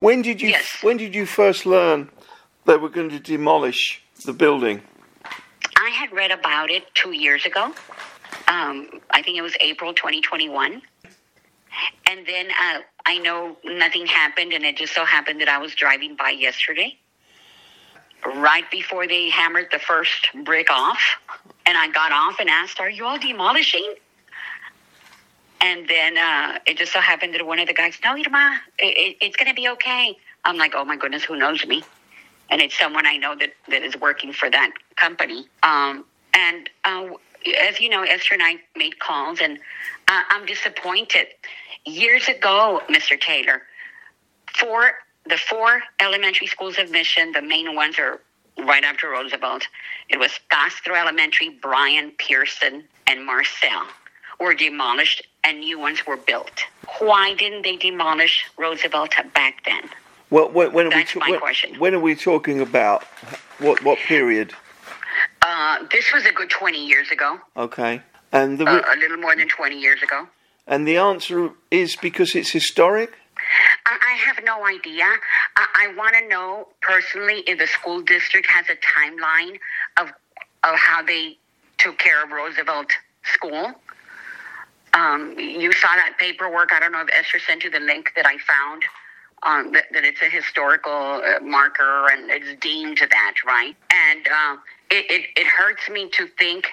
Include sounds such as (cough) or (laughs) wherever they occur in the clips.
When did you Yes. when did you first learn they were going to demolish the building? I had read about it two years ago. Um, I think it was April 2021. And then uh, I know nothing happened, and it just so happened that I was driving by yesterday, right before they hammered the first brick off. And I got off and asked, Are you all demolishing? And then uh, it just so happened that one of the guys, No, Irma, it, it, it's going to be okay. I'm like, Oh my goodness, who knows me? and it's someone I know that, that is working for that company. Um, and uh, as you know, Esther and I made calls, and uh, I'm disappointed. Years ago, Mr. Taylor, for the four elementary schools of Mission, the main ones are right after Roosevelt. It was Castro Elementary, Bryan, Pearson, and Marcell were demolished, and new ones were built. Why didn't they demolish Roosevelt back then? Well, when, when are That's we my when, question. when are we talking about? What what period? Uh, this was a good 20 years ago, Okay, and the uh, a little more than 20 years ago. and the answer is because it's historic. I, I have no idea. I, I want to know personally if the school district has a timeline of of how they took care of Roosevelt School. Um, you saw that paperwork. I don't know if Esther sent you the link that I found. Um, that, that it's a historical uh, marker and it's deemed that, right? And uh, it, it, it hurts me to think,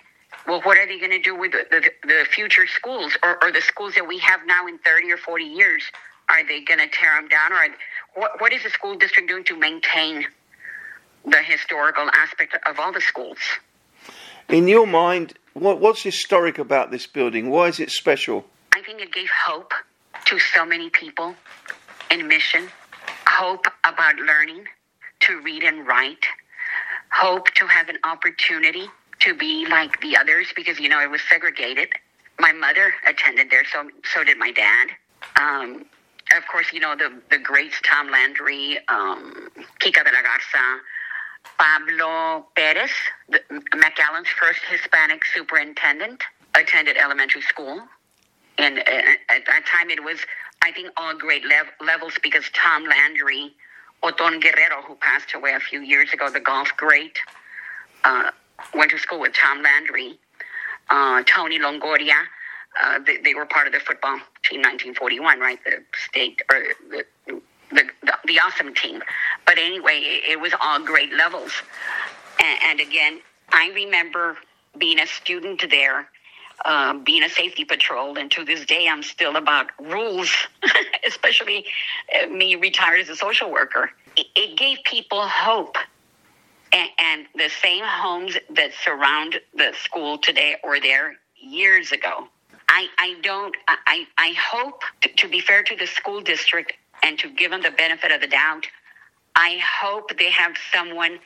well, what are they going to do with the, the, the future schools or, or the schools that we have now in 30 or 40 years? Are they going to tear them down? Or are, what, what is the school district doing to maintain the historical aspect of all the schools? In your mind, what what's historic about this building? Why is it special? I think it gave hope to so many people in mission, hope about learning to read and write, hope to have an opportunity to be like the others because you know it was segregated. My mother attended there, so so did my dad. Um, of course, you know the the greats Tom Landry, um, Kika de la Garza, Pablo Perez, McAllen's first Hispanic superintendent, attended elementary school. And uh, at that time, it was, I think, all grade lev- levels because Tom Landry, Oton Guerrero, who passed away a few years ago, the golf great, uh, went to school with Tom Landry. Uh, Tony Longoria, uh, they, they were part of the football team 1941, right? The state, or the, the, the, the awesome team. But anyway, it, it was all grade levels. And, and again, I remember being a student there, uh, being a safety patrol, and to this day, I'm still about rules, (laughs) especially uh, me retired as a social worker. It, it gave people hope. And, and the same homes that surround the school today were there years ago. I, I don't, I, I hope, to, to be fair to the school district and to give them the benefit of the doubt, I hope they have someone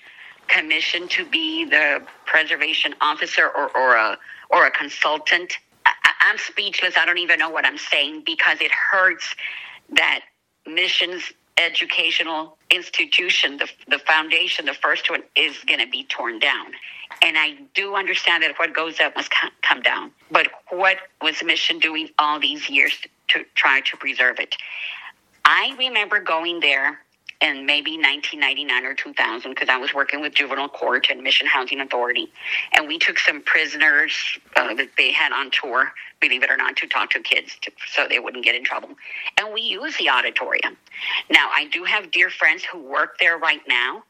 commissioned to be the preservation officer or, or a or a consultant. I, I'm speechless. I don't even know what I'm saying because it hurts that missions educational institution, the, the foundation, the first one, is going to be torn down. And I do understand that what goes up must come down. But what was Mission doing all these years to try to preserve it? I remember going there in maybe 1999 or 2000 because I was working with juvenile court and Mission Housing Authority, and we took some prisoners uh, that they had on tour, believe it or not, to talk to kids to, so they wouldn't get in trouble, and we used the auditorium. Now I do have dear friends who work there right now.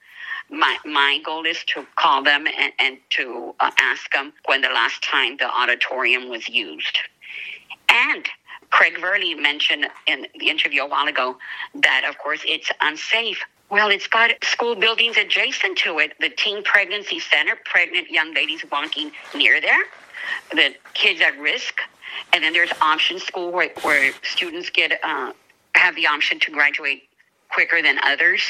My my goal is to call them and, and to uh, ask them when the last time the auditorium was used. And Craig Verley mentioned in the interview a while ago that, of course, it's unsafe. Well, it's got school buildings adjacent to it. The teen pregnancy center, pregnant young ladies walking near there, the kids at risk, and then there's option school where, where students get uh, have the option to graduate quicker than others.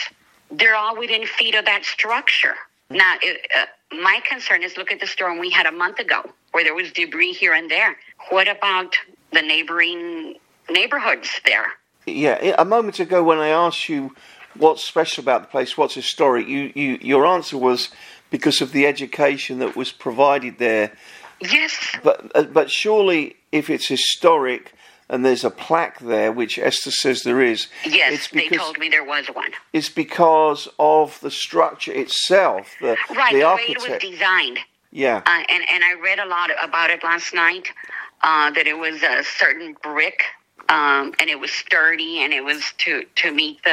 They're all within feet of that structure. Now, it, uh, my concern is look at the storm we had a month ago where there was debris here and there. What about the neighboring neighborhoods there? Yeah, a moment ago when I asked you what's special about the place, what's historic, you, you your answer was because of the education that was provided there. Yes, But uh, but surely, if it's historic, and there's a plaque there, which Esther says there is. Yes, it's they told me there was one. It's because of the structure itself, the, Right, the the, way it was designed. yeah. Uh, and, and I read a lot about it last night, uh, that it was a certain brick, um, and it was sturdy, and it was to, to meet the,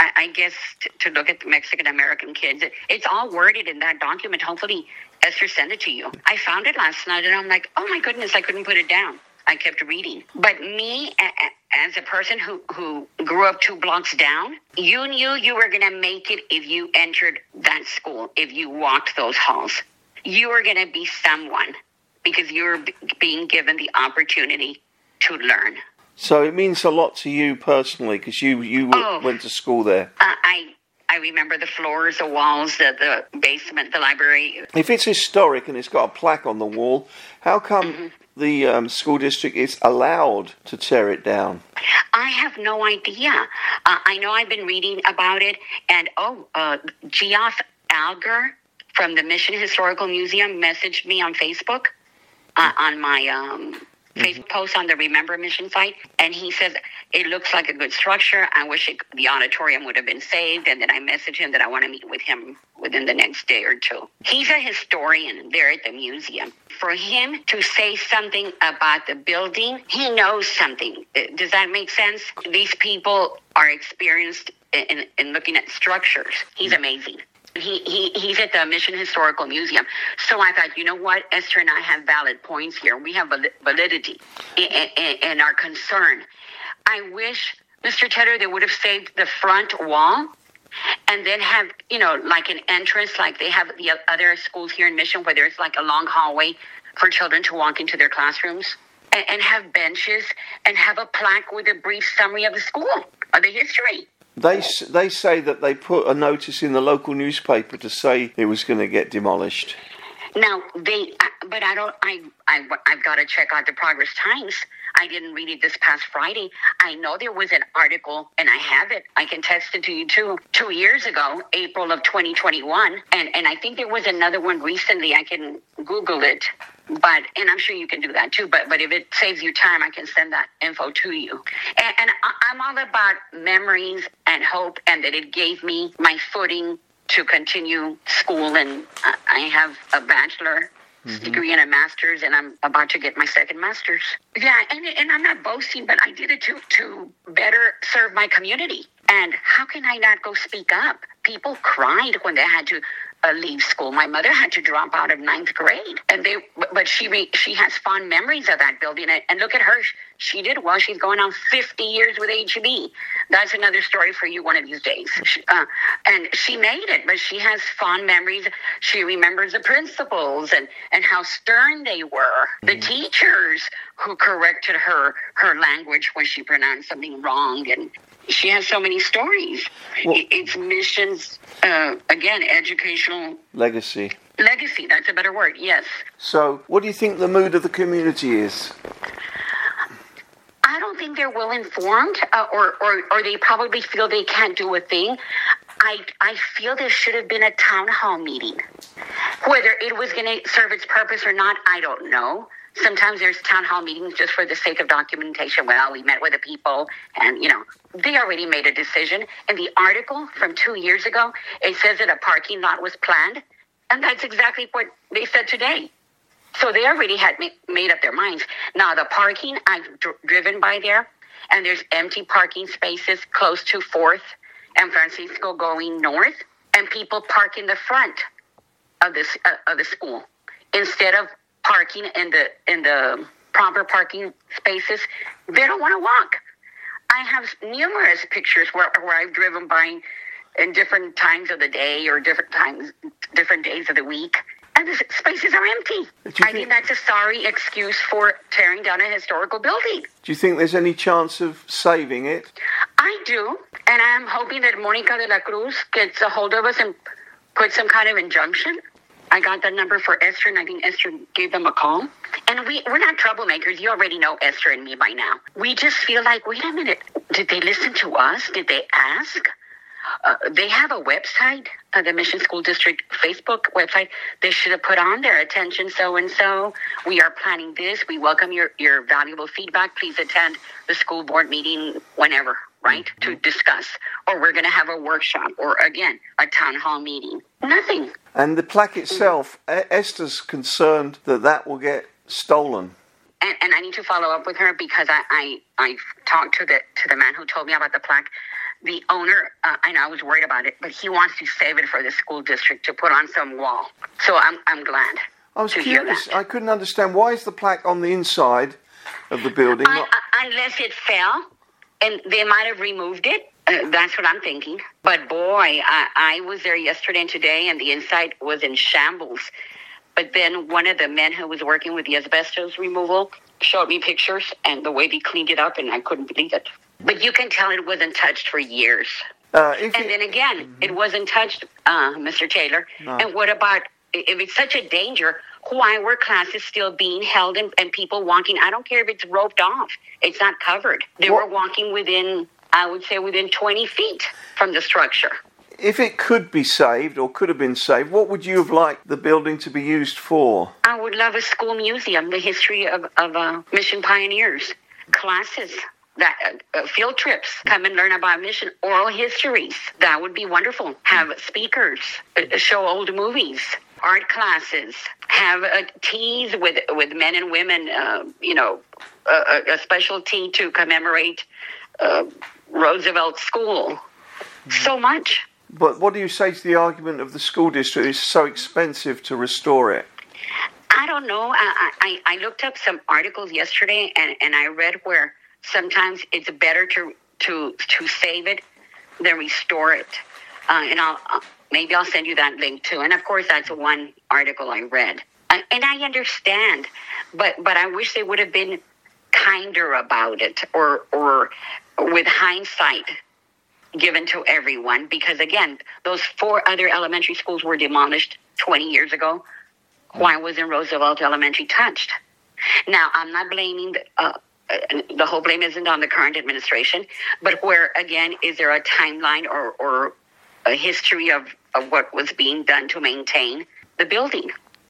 I, I guess, to, to look at the Mexican American kids. It, it's all worded in that document. Hopefully, Esther sent it to you. I found it last night, and I'm like, oh my goodness, I couldn't put it down. I kept reading. But me, a- a- as a person who, who grew up two blocks down, you knew you were going to make it if you entered that school, if you walked those halls. You were going to be someone because you're b- being given the opportunity to learn. So it means a lot to you personally because you you Oh. went to school there. Uh, I I remember the floors, the walls, the, the basement, the library. If it's historic and it's got a plaque on the wall, how come Mm-hmm. the um, school district is allowed to tear it down? I have no idea. Uh, I know I've been reading about it, and oh, uh, Geoff Alger from the Mission Historical Museum messaged me on Facebook uh, on my um, Facebook post on the Remember Mission site, and he says it looks like a good structure. I wish it, the auditorium would have been saved, and then I message him that I want to meet with him within the next day or two. He's a historian there at the museum. For him to say something about the building, he knows something. Uh, Does that make sense? These people are experienced in, in looking at structures. He's amazing. He, he he's at the Mission Historical Museum. So I thought, you know what, Esther and I have valid points here. We have validity in, in, in our concern. I wish, Mr. Tedder, they would have saved the front wall and then have, you know, like an entrance like they have the other schools here in Mission where there's like a long hallway for children to walk into their classrooms and, and have benches and have a plaque with a brief summary of the school, or the history. They they say that they put a notice in the local newspaper to say it was going to get demolished. Now they, but I don't. I, I I've got to check out the Progress Times. I didn't read it this past Friday. I know there was an article, and I have it. I can text it to you too. Two years ago, April of 2021, and and I think there was another one recently. I can Google it, but and I'm sure you can do that too. But but if it saves you time, I can send that info to you. And, and I'm all about memories and hope, and that it gave me my footing to continue school and I have a bachelor Mm-hmm. degree and a master's and I'm about to get my second master's. Yeah, and, and I'm not boasting, but I did it to, to better serve my community. And how can I not go speak up? People cried when they had to uh, leave school. My mother had to drop out of ninth grade, and they. but- she re, she has fond memories of that building. And, and look at her; she did well. She's going on 50 years with HEB. That's another story for you one of these days. She, uh, and she made it, but she has fond memories. She remembers the principals and and how stern they were. The teachers who corrected her her language when she pronounced something wrong, and she has so many stories. Well- it's missions, uh, again, educational Legacy. legacy. That's a better word. Yes. So, what do you think the mood of the community is? I don't think they're well informed, uh, or, or or they probably feel they can't do a thing. I I feel there should have been a town hall meeting. Whether it was going to serve its purpose or not, I don't know. Sometimes there's town hall meetings just for the sake of documentation. Well, we met with the people, and you know they already made a decision. In the article from two years ago, it says that a parking lot was planned, and that's exactly what they said today. So they already had ma- made up their minds. Now the parking, I've dr- driven by there, and there's empty parking spaces close to Fourth and Francisco going north, and people park in the front of this uh, of the school instead of parking in the in the proper parking spaces. They don't want to walk. I have numerous pictures where where I've driven by in different times of the day or different times, different days of the week. And the spaces are empty. I think- think that's a sorry excuse for tearing down a historical building. Do you think there's any chance of saving it? I do, and I'm hoping that Monica de la Cruz gets a hold of us and puts some kind of injunction. I got the number for Esther, and I think Esther gave them a call. And we, we're not troublemakers. You already know Esther and me by now. We just feel like, wait a minute, did they listen to us? Did they ask? uh, they have a website, uh, the Mission School District Facebook website. They should have put on their attention so and so. We are planning this. We welcome your, your valuable feedback. Please attend the school board meeting whenever, right, mm-hmm. to discuss. Or we're going to have a workshop or, again, a town hall meeting. Nothing. And the plaque itself, mm-hmm. Esther's concerned that that will get stolen and, and I need to follow up with her because I, I I talked to the to the man who told me about the plaque. The owner, uh, I know I was worried about it, but he wants to save it for the school district to put on some wall. So I'm I'm glad. I was curious. I couldn't understand why is the plaque on the inside of the building? I, I, unless it fell, and they might have removed it. Uh, that's what I'm thinking. But boy, I, I was there yesterday and today, and the inside was in shambles. But then one of the men who was working with the asbestos removal showed me pictures and the way they cleaned it up, and I couldn't believe it. But you can tell it wasn't touched for years. Uh, and it, then again, mm-hmm. it wasn't touched, uh, Mr. Taylor. No. And what about if it's such a danger? Why were classes still being held and, and people walking? I don't care if it's roped off; it's not covered. They what? were walking within, I would say, within 20 feet from the structure if it could be saved or could have been saved, what would you have liked the building to be used for? I would love a school museum, the history of, of uh, mission pioneers, classes. That uh, uh field trips, come and learn about mission, oral histories. That would be wonderful. Have speakers, uh, show old movies, art classes, have uh, teas with with men and women. Uh, you know, a, a, special tea to commemorate uh, Roosevelt School. So much. But what do you say to the argument of the school district It's so expensive to restore it? I don't know. I, I, I looked up some articles yesterday and, and I read where sometimes it's better to to to save it than restore it. Uh, and I'll maybe I'll send you that link too. And of course, that's one article I read. Uh, and I understand, but but I wish they would have been kinder about it, or or with hindsight given to everyone because again those four other elementary schools were demolished 20 years ago why wasn't roosevelt elementary touched now i'm not blaming the, uh, the whole blame isn't on the current administration but where again is there a timeline or, or a history of, of what was being done to maintain the building